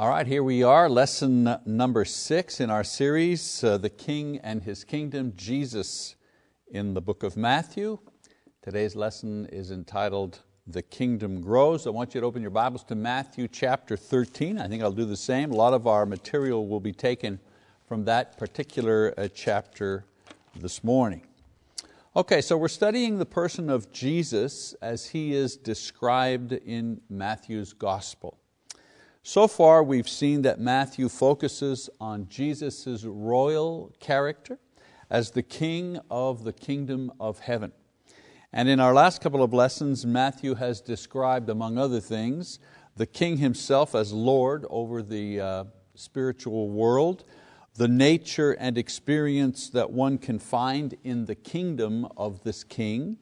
All right, here we are, lesson number six in our series, uh, The King and His Kingdom, Jesus in the book of Matthew. Today's lesson is entitled The Kingdom Grows. I want you to open your Bibles to Matthew chapter 13. I think I'll do the same. A lot of our material will be taken from that particular uh, chapter this morning. Okay, so we're studying the person of Jesus as He is described in Matthew's Gospel. So far we've seen that Matthew focuses on Jesus' royal character as the king of the kingdom of heaven. And in our last couple of lessons, Matthew has described, among other things, the king himself as Lord over the uh, spiritual world, the nature and experience that one can find in the kingdom of this king,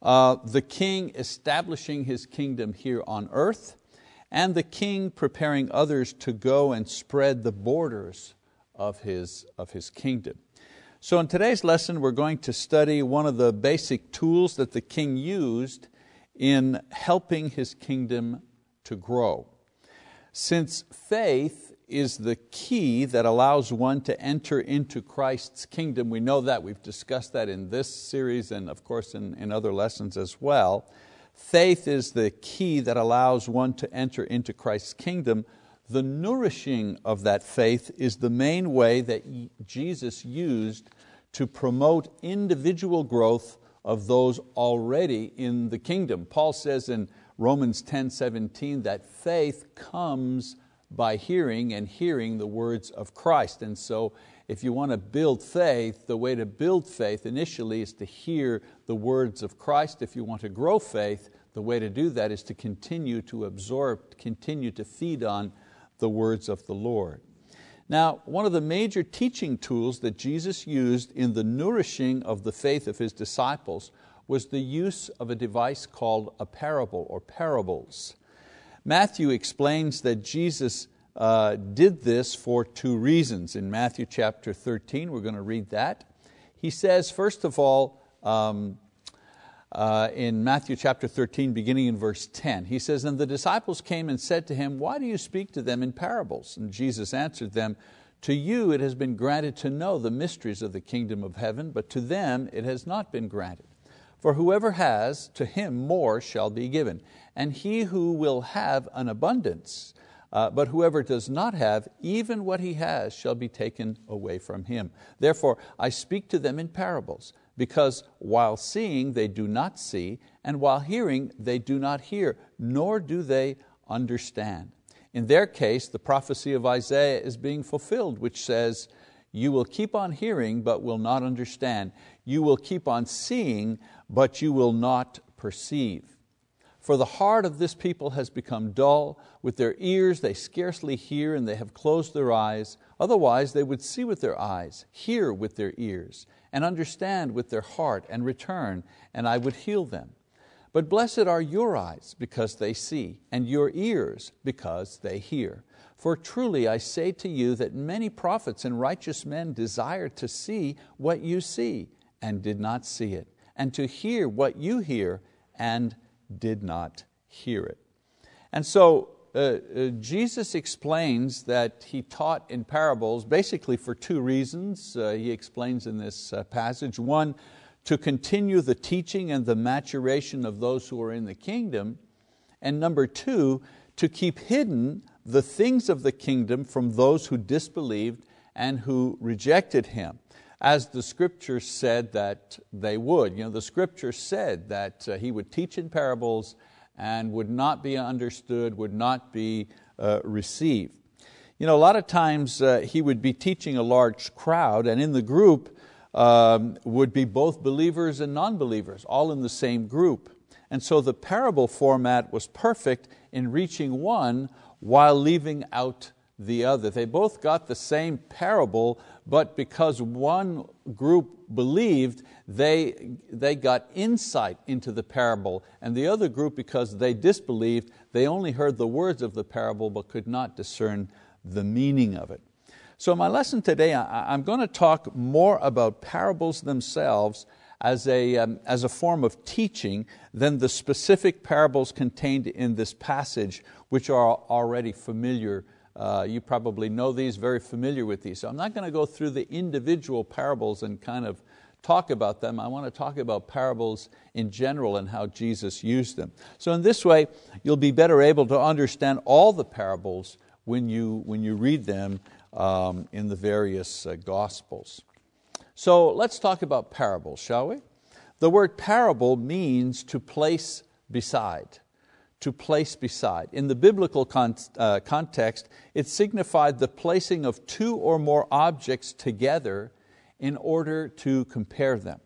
uh, the king establishing his kingdom here on earth, and the king preparing others to go and spread the borders of his, of his kingdom. So in today's lesson we're going to study one of the basic tools that the king used in helping his kingdom to grow. Since faith is the key that allows one to enter into Christ's kingdom, we know that, we've discussed that in this series and of course in, in other lessons as well. Faith is the key that allows one to enter into Christ's kingdom. The nourishing of that faith is the main way that Jesus used to promote individual growth of those already in the kingdom. Paul says in Romans 10 17 that faith comes by hearing, and hearing the words of Christ. And so, if you want to build faith, the way to build faith initially is to hear the words of Christ. If you want to grow faith, the way to do that is to continue to absorb, continue to feed on the words of the Lord. Now, one of the major teaching tools that Jesus used in the nourishing of the faith of His disciples was the use of a device called a parable or parables. Matthew explains that Jesus uh, did this for two reasons. In Matthew chapter 13, we're going to read that. He says, first of all, um, uh, in Matthew chapter 13, beginning in verse 10, he says, And the disciples came and said to him, Why do you speak to them in parables? And Jesus answered them, To you it has been granted to know the mysteries of the kingdom of heaven, but to them it has not been granted. For whoever has, to him more shall be given, and he who will have an abundance, uh, but whoever does not have, even what he has shall be taken away from him. Therefore I speak to them in parables, because while seeing they do not see, and while hearing they do not hear, nor do they understand. In their case, the prophecy of Isaiah is being fulfilled, which says, You will keep on hearing, but will not understand. You will keep on seeing, but you will not perceive. For the heart of this people has become dull, with their ears they scarcely hear, and they have closed their eyes. Otherwise they would see with their eyes, hear with their ears, and understand with their heart, and return, and I would heal them. But blessed are your eyes, because they see, and your ears, because they hear. For truly I say to you that many prophets and righteous men desired to see what you see, and did not see it, and to hear what you hear, and did not hear it. And so uh, uh, Jesus explains that He taught in parables basically for two reasons. Uh, he explains in this uh, passage. One, to continue the teaching and the maturation of those who are in the kingdom. And number two, to keep hidden the things of the kingdom from those who disbelieved and who rejected Him as the scripture said that they would. You know, the scripture said that uh, he would teach in parables and would not be understood, would not be uh, received. You know, a lot of times uh, he would be teaching a large crowd, and in the group um, would be both believers and non believers, all in the same group. And so the parable format was perfect in reaching one while leaving out the other. They both got the same parable, but because one group believed, they, they got insight into the parable, and the other group, because they disbelieved, they only heard the words of the parable but could not discern the meaning of it. So, my lesson today, I'm going to talk more about parables themselves as a, um, as a form of teaching than the specific parables contained in this passage, which are already familiar Uh, you probably know these, very familiar with these. So I'm not going to go through the individual parables and kind of talk about them. I want to talk about parables in general and how Jesus used them. So in this way, you'll be better able to understand all the parables when you, when you read them um, in the various uh, Gospels. So let's talk about parables, shall we? The word parable means to place beside to place beside. In the biblical con uh, context, it signified the placing of two or more objects together in order to compare them.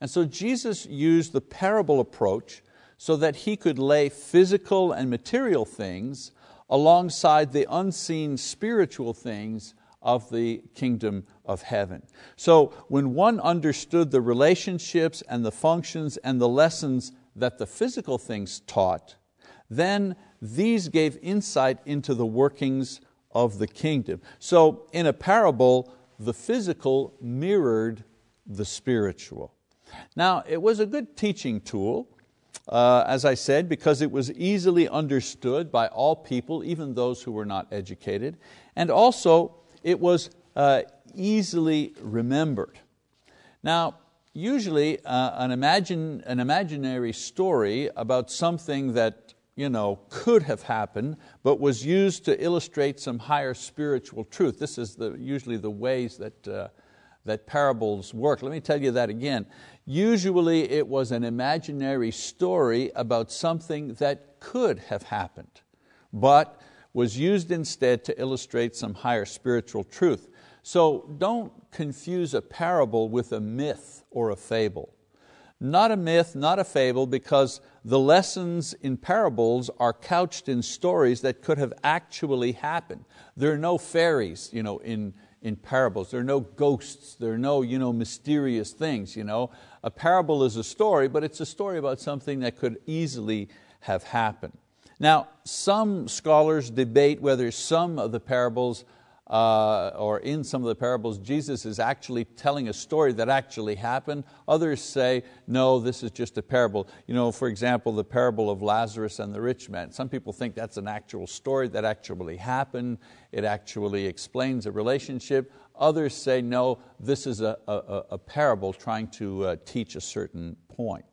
And so Jesus used the parable approach so that He could lay physical and material things alongside the unseen spiritual things of the kingdom of heaven. So when one understood the relationships and the functions and the lessons that the physical things taught, then these gave insight into the workings of the kingdom. So in a parable, the physical mirrored the spiritual. Now, it was a good teaching tool, uh, as I said, because it was easily understood by all people, even those who were not educated, and also it was uh, easily remembered. Now, usually uh, an, imagine, an imaginary story about something that you know, could have happened, but was used to illustrate some higher spiritual truth. This is the, usually the ways that, uh, that parables work. Let me tell you that again. Usually it was an imaginary story about something that could have happened, but was used instead to illustrate some higher spiritual truth. So don't confuse a parable with a myth or a fable. Not a myth, not a fable, because the lessons in parables are couched in stories that could have actually happened. There are no fairies you know, in, in parables, there are no ghosts, there are no you know, mysterious things. You know. A parable is a story, but it's a story about something that could easily have happened. Now, some scholars debate whether some of the parables uh, or in some of the parables, Jesus is actually telling a story that actually happened. Others say, no, this is just a parable. You know, for example, the parable of Lazarus and the rich man. Some people think that's an actual story that actually happened. It actually explains a relationship. Others say, no, this is a, a, a parable trying to uh, teach a certain point.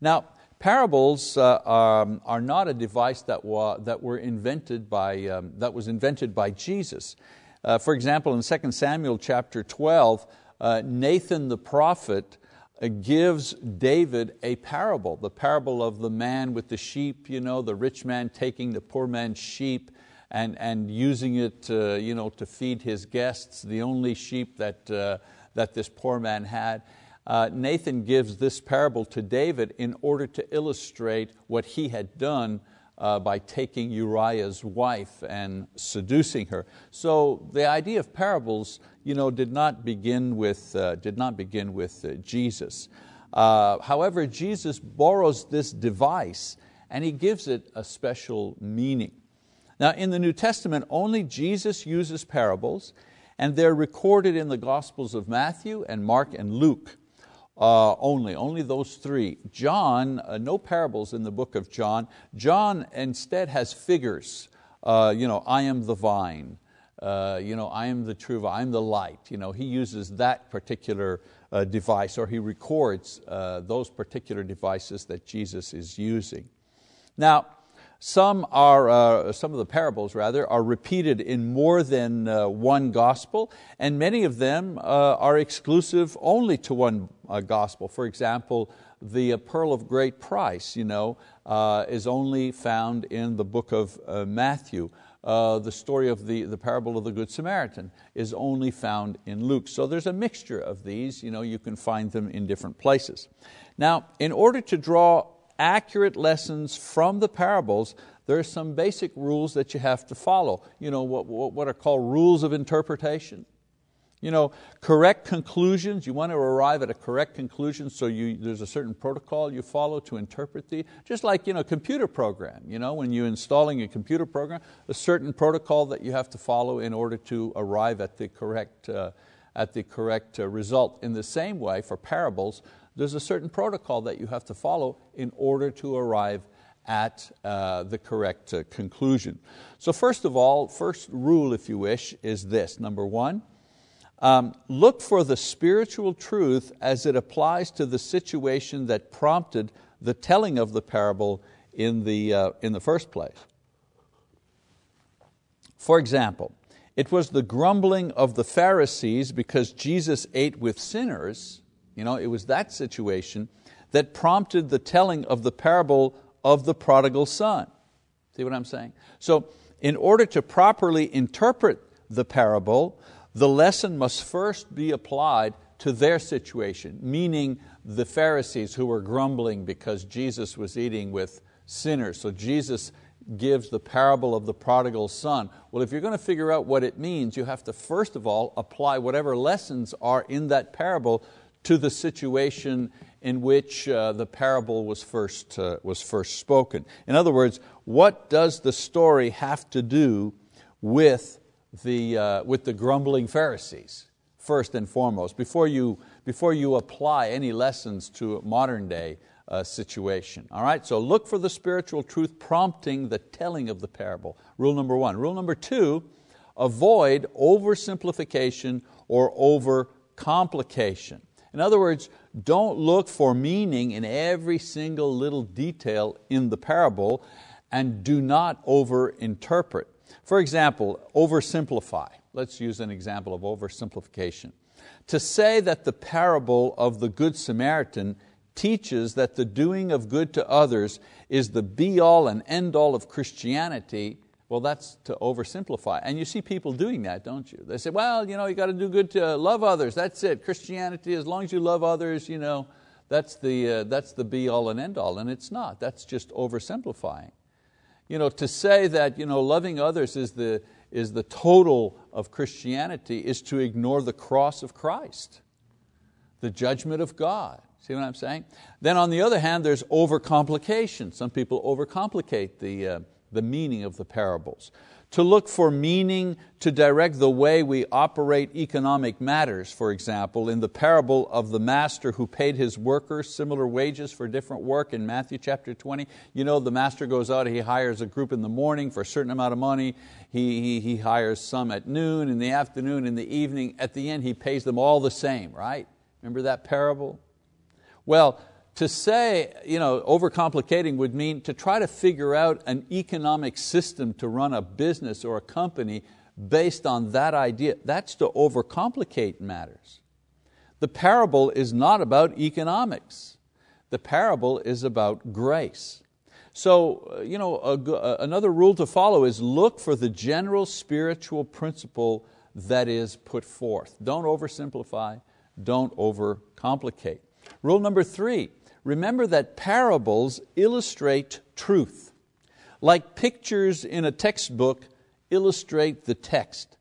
Now, Parables uh, um, are not a device that, wa that, were invented by, um, that was invented by Jesus. Uh, for example, in 2 Samuel chapter 12, uh, Nathan the prophet uh, gives David a parable, the parable of the man with the sheep, you know, the rich man taking the poor man's sheep and, and using it uh, you know, to feed his guests, the only sheep that, uh, that this poor man had uh, Nathan gives this parable to David in order to illustrate what he had done uh, by taking Uriah's wife and seducing her. So the idea of parables you know, did not begin with, uh, did not begin with uh, Jesus. Uh, however, Jesus borrows this device and He gives it a special meaning. Now in the New Testament, only Jesus uses parables and they're recorded in the Gospels of Matthew and Mark and Luke uh, only, only those three. John, uh, no parables in the book of John. John instead has figures. Uh, you know, I am the vine. Uh, you know, I am the true vine. I'm the light. You know, he uses that particular uh, device, or he records uh, those particular devices that Jesus is using. Now, some, are, uh, some of the parables rather, are repeated in more than uh, one gospel, and many of them uh, are exclusive only to one uh, gospel. For example, the uh, pearl of great price you know, uh, is only found in the book of Matthew. the story of the, the parable of the Good Samaritan is only found in Luke. So there's a mixture of these, you, know, you can find them in different places. Now, in order to draw accurate lessons from the parables, there are some basic rules that you have to follow. You know, what, what are called rules of interpretation. You know, correct conclusions, you want to arrive at a correct conclusion, so you, there's a certain protocol you follow to interpret the, just like you know, computer program. You know, when you're installing a computer program, a certain protocol that you have to follow in order to arrive at the correct, uh, at the correct uh, result. In the same way, for parables, there's a certain protocol that you have to follow in order to arrive at uh, the correct uh, conclusion. So first of all, first rule, if you wish, is this. Number one, um, look for the spiritual truth as it applies to the situation that prompted the telling of the parable in the, uh, in the first place. For example, it was the grumbling of the Pharisees because Jesus ate with sinners, you know, it was that situation that prompted the telling of the parable of the prodigal son. See what I'm saying? So, in order to properly interpret the parable, the lesson must first be applied to their situation, meaning the Pharisees who were grumbling because Jesus was eating with sinners. So Jesus gives the parable of the prodigal son. Well, if you're going to figure out what it means, you have to first of all apply whatever lessons are in that parable to the situation in which uh, the parable was first, uh, was first spoken. In other words, what does the story have to do with the, uh, with the grumbling Pharisees, first and foremost, before you, before you apply any lessons to a modern day uh, situation. All right, so look for the spiritual truth prompting the telling of the parable. Rule number one. Rule number two, avoid oversimplification or overcomplication. In other words, don't look for meaning in every single little detail in the parable and do not overinterpret. For example, oversimplify. Let's use an example of oversimplification. To say that the parable of the Good Samaritan teaches that the doing of good to others is the be all and end all of Christianity well, that's to oversimplify. And you see people doing that, don't you? They say, well, you know, you got to do good to love others. That's it. Christianity, as long as you love others, you know, that's the, uh, that's the be all and end all. And it's not. That's just oversimplifying. You know, to say that you know, loving others is the, is the total of Christianity is to ignore the cross of Christ, the judgment of God. See what I'm saying? Then on the other hand, there's overcomplication. Some people overcomplicate the, uh, the meaning of the parables. To look for meaning to direct the way we operate economic matters, for example, in the parable of the master who paid his workers similar wages for different work in Matthew chapter 20. You know, the master goes out, he hires a group in the morning for a certain amount of money, he, he, he hires some at noon, in the afternoon, in the evening. At the end, he pays them all the same, right? Remember that parable? Well, to say, you know, overcomplicating would mean to try to figure out an economic system to run a business or a company based on that idea. That's to overcomplicate matters. The parable is not about economics. The parable is about grace. So, uh, you know, a, another rule to follow is look for the general spiritual principle that is put forth. Don't oversimplify, don't overcomplicate. Rule number three, remember that parables illustrate truth. Like pictures in a textbook illustrate the text.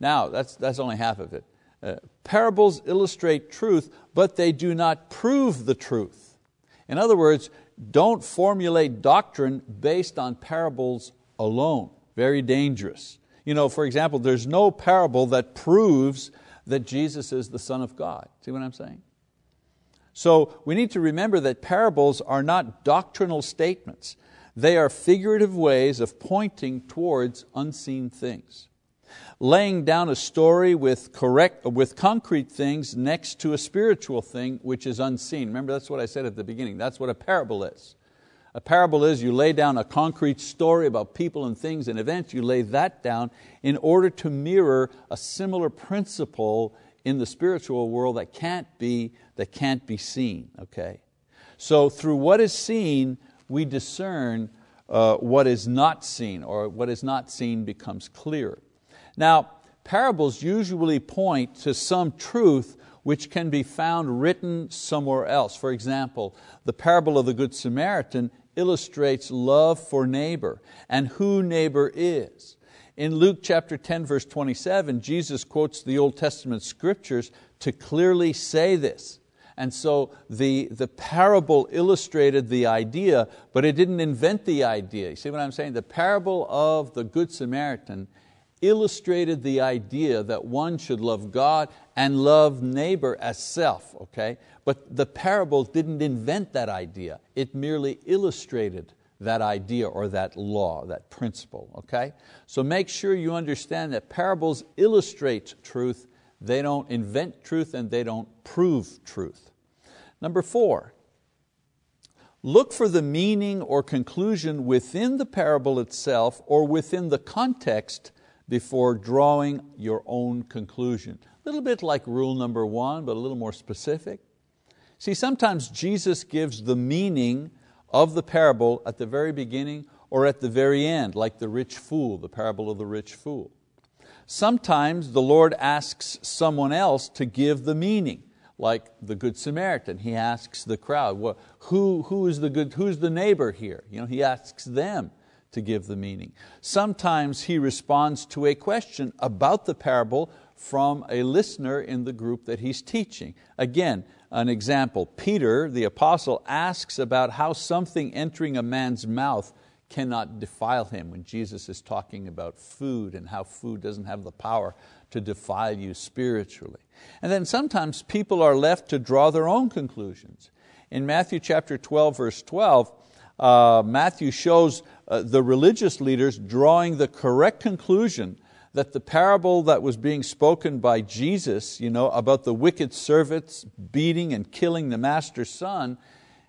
Now, that's, that's only half of it. Uh, parables illustrate truth, but they do not prove the truth. In other words, don't formulate doctrine based on parables alone. Very dangerous. You know, for example, there's no parable that proves that Jesus is the Son of God. See what I'm saying? So we need to remember that parables are not doctrinal statements. They are figurative ways of pointing towards unseen things. Laying down a story with, correct, with concrete things next to a spiritual thing which is unseen. Remember, that's what I said at the beginning. That's what a parable is. A parable is you lay down a concrete story about people and things and events, you lay that down in order to mirror a similar principle in the spiritual world that can't be, that can't be seen. Okay? So through what is seen, we discern uh, what is not seen, or what is not seen becomes clear. Now, parables usually point to some truth which can be found written somewhere else. For example, the parable of the Good Samaritan illustrates love for neighbor and who neighbor is. In Luke chapter 10 verse 27, Jesus quotes the Old Testament scriptures to clearly say this. And so the, the parable illustrated the idea, but it didn't invent the idea. You see what I'm saying? The parable of the Good Samaritan illustrated the idea that one should love God and love neighbor as self. Okay? But the parable didn't invent that idea, it merely illustrated that idea or that law, that principle. Okay? So make sure you understand that parables illustrate truth, they don't invent truth and they don't prove truth. Number four, look for the meaning or conclusion within the parable itself or within the context before drawing your own conclusion. A little bit like rule number one, but a little more specific. See, sometimes Jesus gives the meaning of the parable at the very beginning or at the very end, like the rich fool, the parable of the rich fool. Sometimes the Lord asks someone else to give the meaning, like the Good Samaritan. He asks the crowd, well, who, who is the good, who's the neighbor here? You know, he asks them to give the meaning. Sometimes he responds to a question about the parable from a listener in the group that he's teaching. Again, an example, Peter, the apostle, asks about how something entering a man's mouth cannot defile him when Jesus is talking about food and how food doesn't have the power to defile you spiritually. And then sometimes people are left to draw their own conclusions. In Matthew chapter 12, verse 12, uh, Matthew shows uh, the religious leaders drawing the correct conclusion that the parable that was being spoken by Jesus you know, about the wicked servants beating and killing the master's son,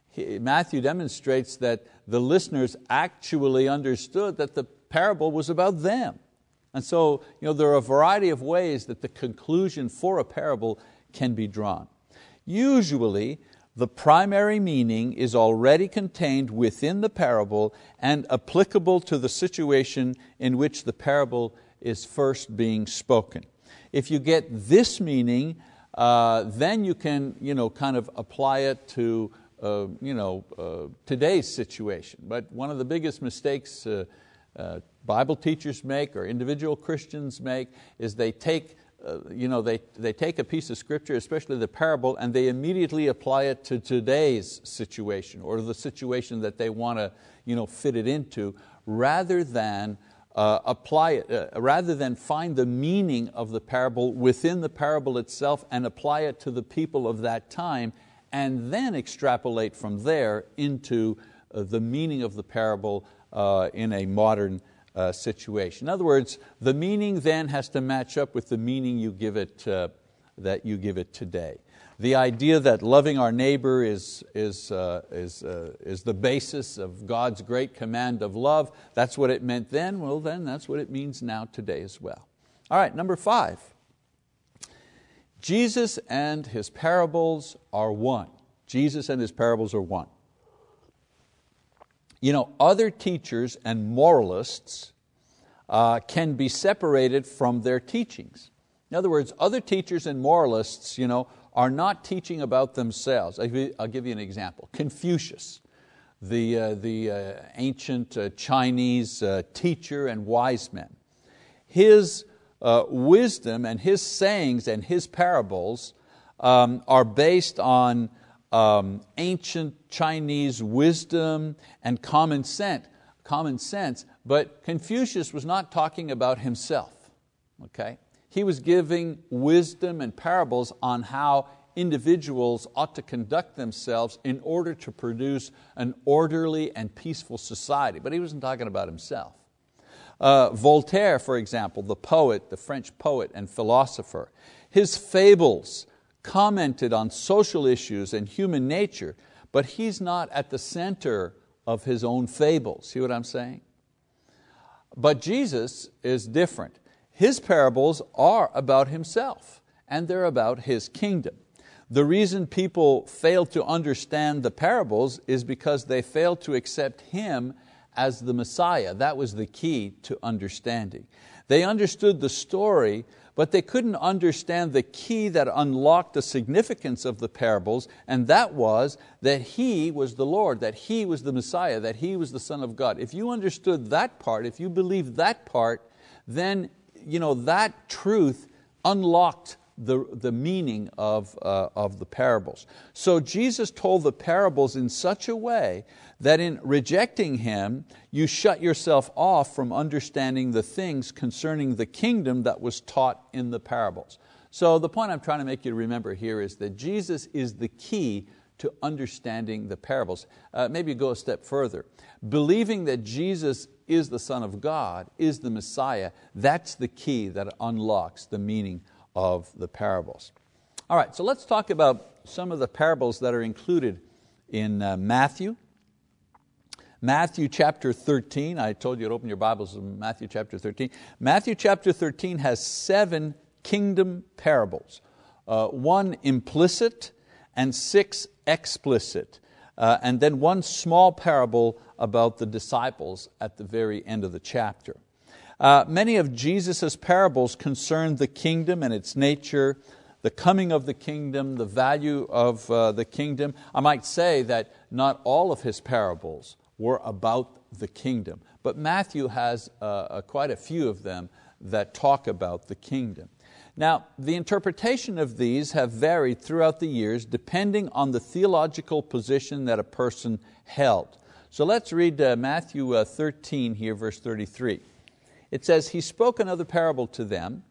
he, Matthew demonstrates that the listeners actually understood that the parable was about them. And so you know, there are a variety of ways that the conclusion for a parable can be drawn. Usually, the primary meaning is already contained within the parable and applicable to the situation in which the parable is first being spoken. If you get this meaning, uh, then you can you know, kind of apply it to uh, you know, uh, today's situation. But one of the biggest mistakes uh, uh, Bible teachers make or individual Christians make is they take uh, you know, they, they take a piece of scripture, especially the parable, and they immediately apply it to today's situation or the situation that they want to you know, fit it into, rather than uh, apply it, uh, rather than find the meaning of the parable within the parable itself and apply it to the people of that time, and then extrapolate from there into uh, the meaning of the parable uh, in a modern uh, situation. In other words, the meaning then has to match up with the meaning you give it, uh, that you give it today. The idea that loving our neighbor is, is, uh, is, uh, is the basis of God's great command of love, that's what it meant then, well then that's what it means now today as well. All right, number five. Jesus and His parables are one. Jesus and His parables are one. You know, other teachers and moralists uh, can be separated from their teachings. In other words, other teachers and moralists you know, are not teaching about themselves. I'll give you an example. Confucius, the, uh, the uh, ancient uh, Chinese uh, teacher and wise man. His uh, wisdom and his sayings and his parables um, are based on um, ancient Chinese wisdom and common sense, common sense, but Confucius was not talking about himself. Okay? He was giving wisdom and parables on how individuals ought to conduct themselves in order to produce an orderly and peaceful society, but he wasn't talking about himself. Uh, Voltaire, for example, the poet, the French poet and philosopher, his fables commented on social issues and human nature, but he's not at the center of his own fables. See what I'm saying? But Jesus is different. His parables are about Himself and they're about His kingdom. The reason people fail to understand the parables is because they fail to accept Him as the Messiah. That was the key to understanding. They understood the story, but they couldn't understand the key that unlocked the significance of the parables, and that was that He was the Lord, that He was the Messiah, that He was the Son of God. If you understood that part, if you believed that part, then you know, that truth unlocked the, the meaning of, uh, of the parables. So Jesus told the parables in such a way that in rejecting Him, you shut yourself off from understanding the things concerning the kingdom that was taught in the parables. So the point I'm trying to make you remember here is that Jesus is the key to understanding the parables. Uh, maybe go a step further. Believing that Jesus is the Son of God, is the Messiah, that's the key that unlocks the meaning of the parables. All right, so let's talk about some of the parables that are included in uh, Matthew. Matthew chapter 13, I told you to open your Bibles in Matthew chapter 13. Matthew chapter 13 has seven kingdom parables, uh, one implicit and six explicit, uh, and then one small parable about the disciples at the very end of the chapter. Uh, many of Jesus' parables concern the kingdom and its nature, the coming of the kingdom, the value of uh, the kingdom. I might say that not all of his parables were about the kingdom, but Matthew has uh, uh quite a few of them that talk about the kingdom. Now, the interpretation of these have varied throughout the years depending on the theological position that a person held. So let's read uh, Matthew uh, 13 here, verse 33. It says, He spoke another parable to them.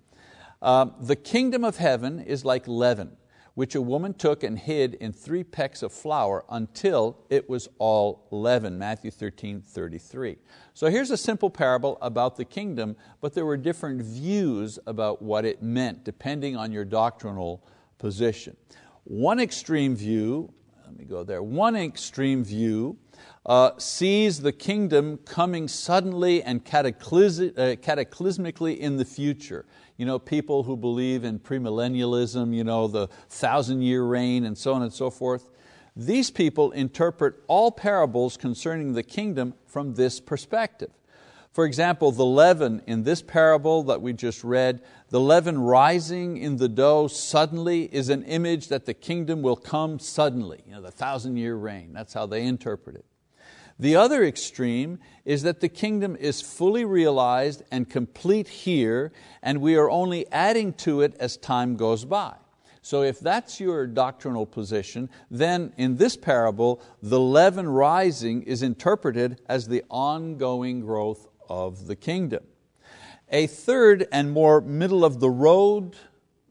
Uh, the kingdom of heaven is like leaven, which a woman took and hid in three pecks of flour until it was all leaven. Matthew 13, 33. So here's a simple parable about the kingdom, but there were different views about what it meant, depending on your doctrinal position. One extreme view, let me go there, one extreme view uh, sees the kingdom coming suddenly and uh, cataclysmically in the future. You know, people who believe in premillennialism, you know, the thousand year reign and so on and so forth. These people interpret all parables concerning the kingdom from this perspective. For example, the leaven in this parable that we just read, the leaven rising in the dough suddenly is an image that the kingdom will come suddenly, you know, the thousand year reign. That's how they interpret it. The other extreme is that the kingdom is fully realized and complete here, and we are only adding to it as time goes by. So if that's your doctrinal position, then in this parable, the leaven rising is interpreted as the ongoing growth of the kingdom. A third and more middle of the road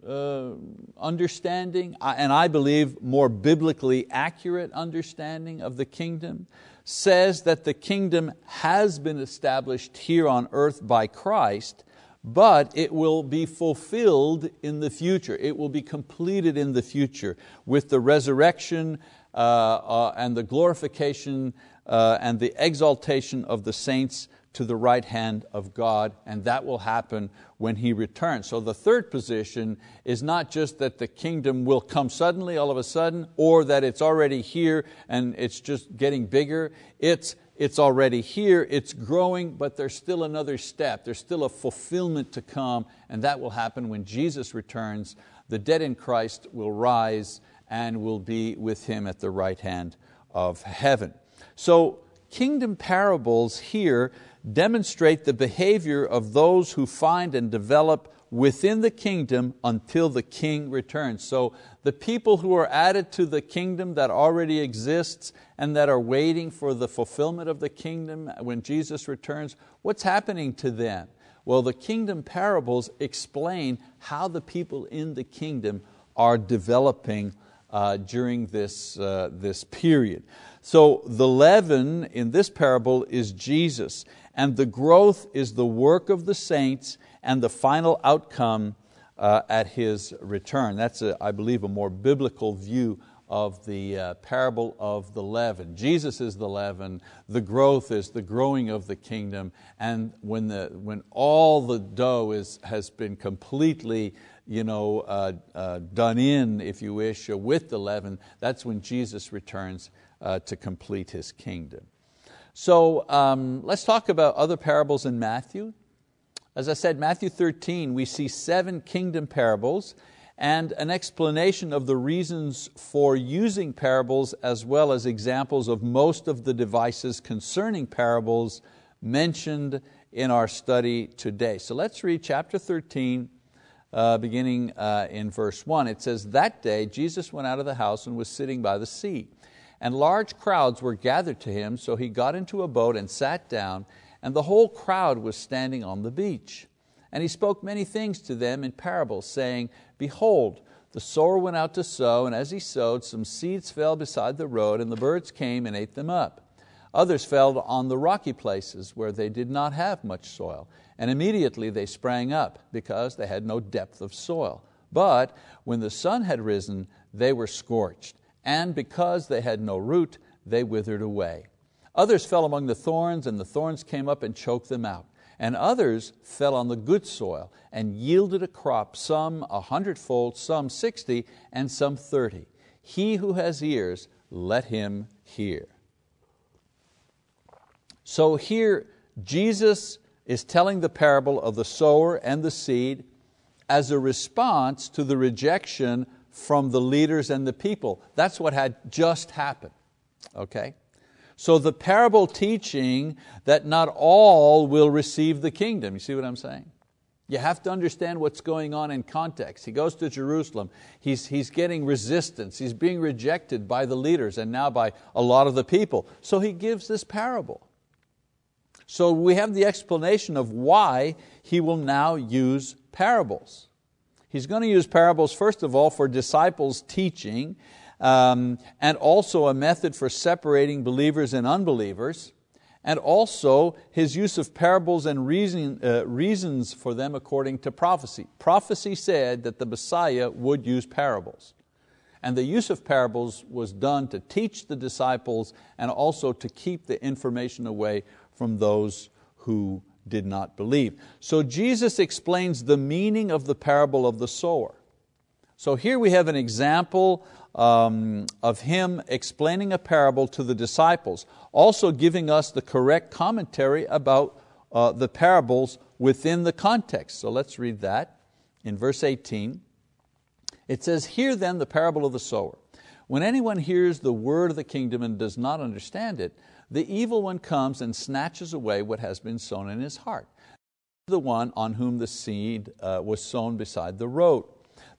uh, understanding, and I believe more biblically accurate understanding of the kingdom, says that the kingdom has been established here on earth by Christ, but it will be fulfilled in the future. It will be completed in the future with the resurrection uh, uh, and the glorification uh, and the exaltation of the saints to the right hand of God, and that will happen when He returns. So the third position is not just that the kingdom will come suddenly, all of a sudden, or that it's already here and it's just getting bigger. It's, it's already here, it's growing, but there's still another step. There's still a fulfillment to come, and that will happen when Jesus returns. The dead in Christ will rise and will be with Him at the right hand of heaven. So, kingdom parables here demonstrate the behavior of those who find and develop within the kingdom until the king returns. So the people who are added to the kingdom that already exists and that are waiting for the fulfillment of the kingdom when Jesus returns, what's happening to them? Well, the kingdom parables explain how the people in the kingdom are developing uh, during this, uh, this period. So the leaven in this parable is Jesus, and the growth is the work of the saints and the final outcome uh, at His return. That's, a, I believe, a more biblical view of the uh, parable of the leaven. Jesus is the leaven, the growth is the growing of the kingdom, and when, the, when all the dough is, has been completely you know, uh, uh, done in, if you wish, with the leaven, that's when Jesus returns uh, to complete His kingdom. So um, let's talk about other parables in Matthew. As I said, Matthew 13, we see seven kingdom parables and an explanation of the reasons for using parables as well as examples of most of the devices concerning parables mentioned in our study today. So let's read chapter 13, uh, beginning uh, in verse 1. It says, That day Jesus went out of the house and was sitting by the sea. And large crowds were gathered to him, so he got into a boat and sat down, and the whole crowd was standing on the beach. And he spoke many things to them in parables, saying, Behold, the sower went out to sow, and as he sowed, some seeds fell beside the road, and the birds came and ate them up. Others fell on the rocky places where they did not have much soil, and immediately they sprang up because they had no depth of soil. But when the sun had risen, they were scorched, and because they had no root, they withered away. Others fell among the thorns, and the thorns came up and choked them out. And others fell on the good soil and yielded a crop, some a hundredfold, some sixty, and some thirty. He who has ears, let him hear. So here, Jesus is telling the parable of the sower and the seed as a response to the rejection from the leaders and the people. That's what had just happened. Okay? So the parable teaching that not all will receive the kingdom. You see what I'm saying? You have to understand what's going on in context. He goes to Jerusalem, he's, he's getting resistance, he's being rejected by the leaders and now by a lot of the people. So he gives this parable. So we have the explanation of why he will now use parables. He's going to use parables, first of all, for disciples' teaching, um, and also a method for separating believers and unbelievers, and also his use of parables and reason, uh, reasons for them according to prophecy. Prophecy said that the Messiah would use parables. And the use of parables was done to teach the disciples and also to keep the information away from those who did not believe. So Jesus explains the meaning of the parable of the sower. So here we have an example um, of Him explaining a parable to the disciples, also giving us the correct commentary about uh, the parables within the context. So let's read that in verse 18. It says, Hear then the parable of the sower. When anyone hears the word of the kingdom and does not understand it, the evil one comes and snatches away what has been sown in his heart. The one on whom the seed uh, was sown beside the road.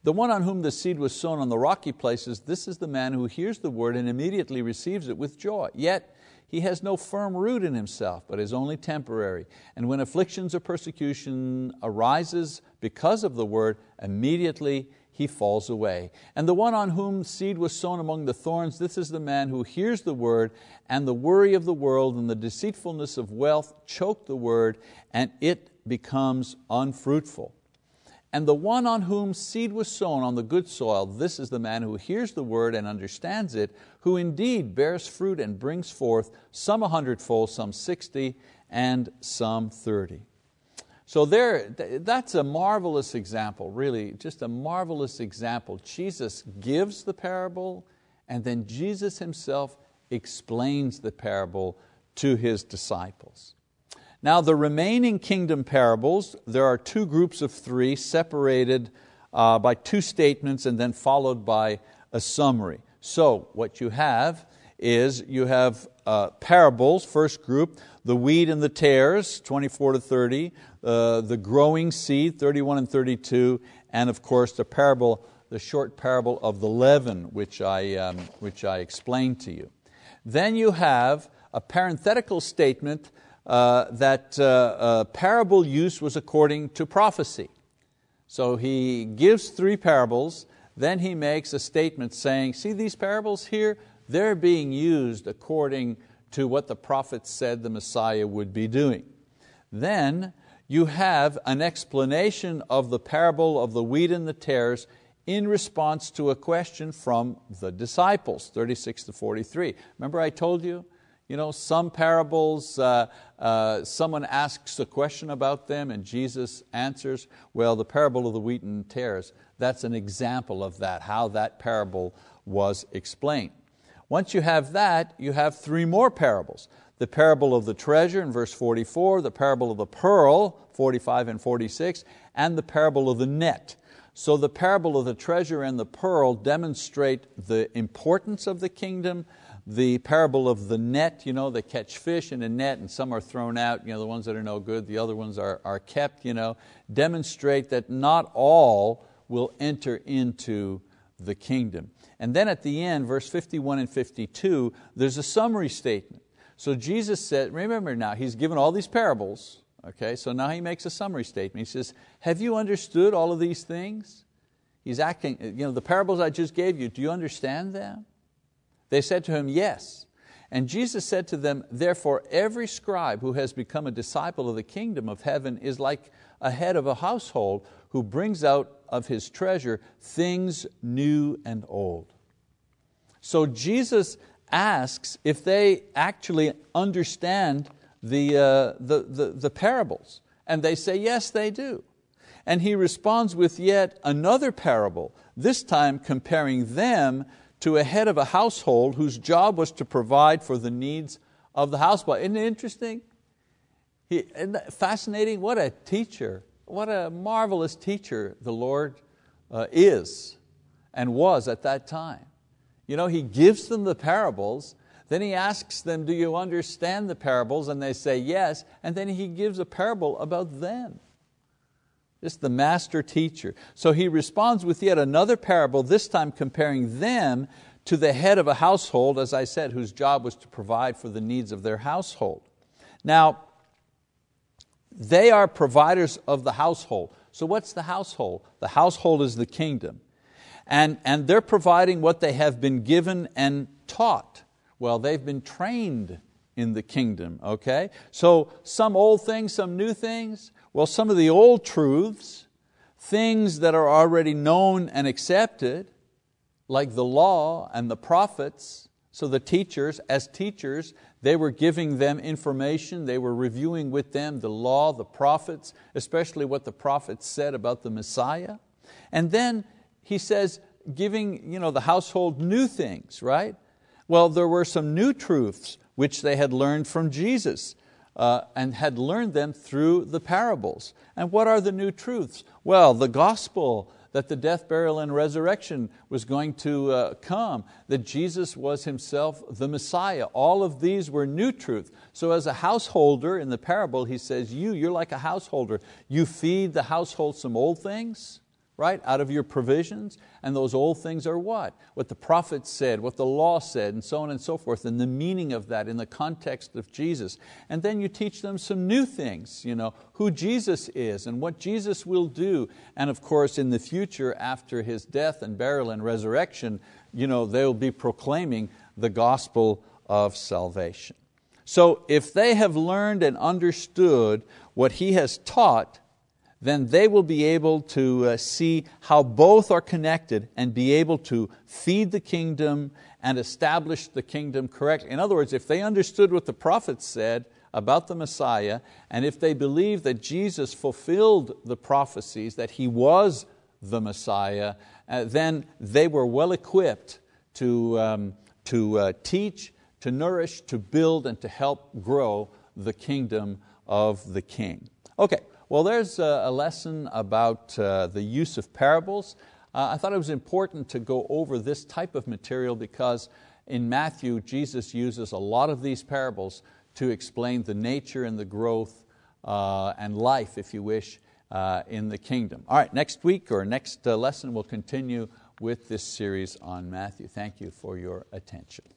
The one on whom the seed was sown on the rocky places, this is the man who hears the word and immediately receives it with joy. Yet he has no firm root in himself, but is only temporary. And when afflictions or persecution arises because of the word, immediately he falls away. And the one on whom seed was sown among the thorns, this is the man who hears the word, and the worry of the world and the deceitfulness of wealth choke the word, and it becomes unfruitful. And the one on whom seed was sown on the good soil, this is the man who hears the word and understands it, who indeed bears fruit and brings forth some a hundredfold, some sixty, and some thirty. So there, that's a marvelous example, really, just a marvelous example. Jesus gives the parable, and then Jesus Himself explains the parable to His disciples. Now, the remaining kingdom parables, there are two groups of three separated uh, by two statements and then followed by a summary. So, what you have is you have uh, parables, first group, the wheat and the tares, 24 to 30, uh, the growing seed, 31 and 32, and of course the parable, the short parable of the leaven, which I, um, which I explained to you. Then you have a parenthetical statement uh, that uh, uh, parable use was according to prophecy. So he gives three parables, then he makes a statement saying, see these parables here, they're being used according to what the prophets said the Messiah would be doing. Then you have an explanation of the parable of the wheat and the tares in response to a question from the disciples, 36 to 43. Remember I told you, you know, some parables, uh, uh, someone asks a question about them and Jesus answers. Well, the parable of the wheat and tares, that's an example of that, how that parable was explained. Once you have that, you have three more parables. The parable of the treasure in verse 44, the parable of the pearl, 45 and 46, and the parable of the net. So the parable of the treasure and the pearl demonstrate the importance of the kingdom, the parable of the net, you know, they catch fish in a net and some are thrown out, you know, the ones that are no good, the other ones are, are kept, you know, demonstrate that not all will enter into the kingdom. And then at the end, verse 51 and 52, there's a summary statement. So Jesus said, remember now, He's given all these parables, okay, so now He makes a summary statement. He says, have you understood all of these things? He's acting, you know, the parables I just gave you, do you understand them? They said to Him, yes. And Jesus said to them, therefore every scribe who has become a disciple of the kingdom of heaven is like a head of a household who brings out of his treasure things new and old. So Jesus asks if they actually understand the, uh, the, the, the parables. And they say, yes, they do. And he responds with yet another parable, this time comparing them to a head of a household whose job was to provide for the needs of the house. Isn't it interesting? He, fascinating? What a teacher. What a marvelous teacher the Lord uh, is and was at that time. You know, He gives them the parables, then He asks them, Do you understand the parables? And they say yes, and then He gives a parable about them. This the master teacher. So He responds with yet another parable, this time comparing them to the head of a household, as I said, whose job was to provide for the needs of their household. Now, they are providers of the household. So what's the household? The household is the kingdom. And, and they're providing what they have been given and taught. Well, they've been trained in the kingdom, okay? So some old things, some new things. Well, some of the old truths, things that are already known and accepted, like the law and the prophets, so the teachers, as teachers, they were giving them information, they were reviewing with them the law, the prophets, especially what the prophets said about the Messiah. And then he says, giving you know, the household new things, right? Well, there were some new truths which they had learned from Jesus. Uh, and had learned them through the parables. And what are the new truths? Well, the gospel, that the death, burial, and resurrection was going to uh, come, that Jesus was Himself the Messiah. All of these were new truth. So as a householder in the parable, He says, you, you're like a householder. You feed the household some old things, right, out of your provisions, and those old things are what? What the prophets said, what the law said, and so on and so forth, and the meaning of that in the context of Jesus. And then you teach them some new things, you know, who Jesus is and what Jesus will do. And of course, in the future, after His death and burial and resurrection, you know, they'll be proclaiming the gospel of salvation. So if they have learned and understood what He has taught, then they will be able to uh, see how both are connected and be able to feed the kingdom and establish the kingdom correctly. In other words, if they understood what the prophets said about the Messiah, and if they believed that Jesus fulfilled the prophecies, that He was the Messiah, uh, then they were well equipped to, um, to uh, teach, to nourish, to build, and to help grow the kingdom of the King. Okay, well, there's a lesson about uh, the use of parables. Uh, I thought it was important to go over this type of material because in Matthew, Jesus uses a lot of these parables to explain the nature and the growth uh, and life, if you wish, in the kingdom. All right, next week or next lesson we'll continue with this series on Matthew. Thank you for your attention.